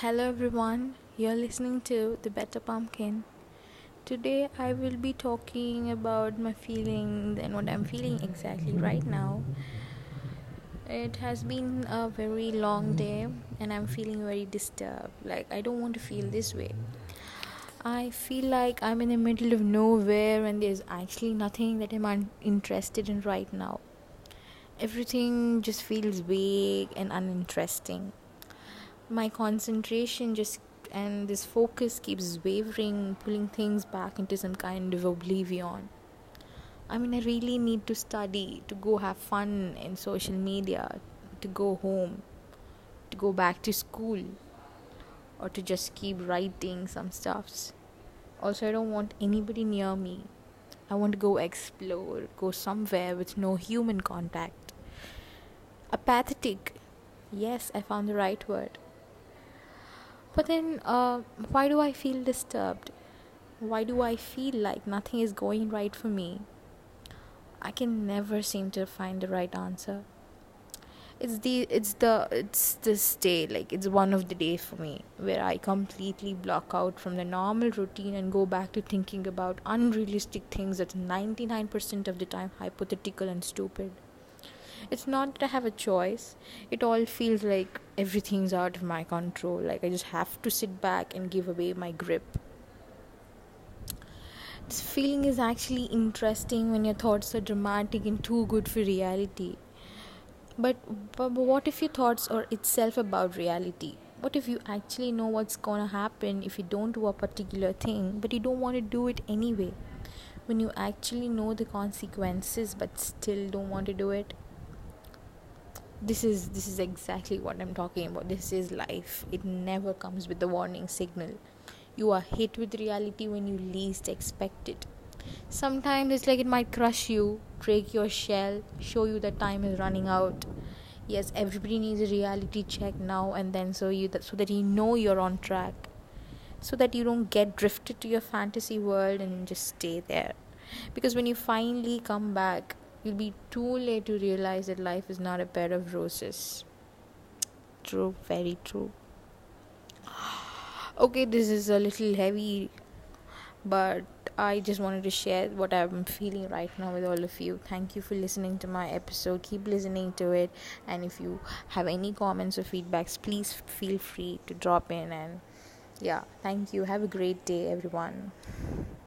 Hello everyone, you're listening to The Better Pumpkin. Today I will be talking about my feelings and what I'm feeling exactly right now. It has been a very long day and I'm feeling very disturbed. Like, I don't want to feel this way. I feel like I'm in the middle of nowhere and there's actually nothing that I'm interested in right now. Everything just feels vague and uninteresting my concentration just and this focus keeps wavering, pulling things back into some kind of oblivion. I mean, I really need to study, to go have fun in social media, to go home, to go back to school, or to just keep writing some stuffs. Also, I don't want anybody near me. I want to go explore, go somewhere with no human contact. Apathetic. Yes, I found the right word. But then, uh, why do I feel disturbed? Why do I feel like nothing is going right for me? I can never seem to find the right answer. It's the it's the it's this day like it's one of the days for me where I completely block out from the normal routine and go back to thinking about unrealistic things that's 99% of the time hypothetical and stupid it's not that I have a choice. It all feels like everything's out of my control. Like I just have to sit back and give away my grip. This feeling is actually interesting when your thoughts are dramatic and too good for reality. But, but, but what if your thoughts are itself about reality? What if you actually know what's gonna happen if you don't do a particular thing, but you don't want to do it anyway? When you actually know the consequences but still don't want to do it? This is this is exactly what i'm talking about. This is life. It never comes with a warning signal. You are hit with reality when you least expect it. Sometimes it's like it might crush you break your shell show you that time is running out. Yes everybody needs a reality check now and then so you that so that you know you're on track. So that you don't get drifted to your fantasy world and just stay there. Because when you finally come back You'll be too late to realize that life is not a bed of roses. True, very true. Okay, this is a little heavy, but I just wanted to share what I'm feeling right now with all of you. Thank you for listening to my episode. Keep listening to it, and if you have any comments or feedbacks, please feel free to drop in. And yeah, thank you. Have a great day, everyone.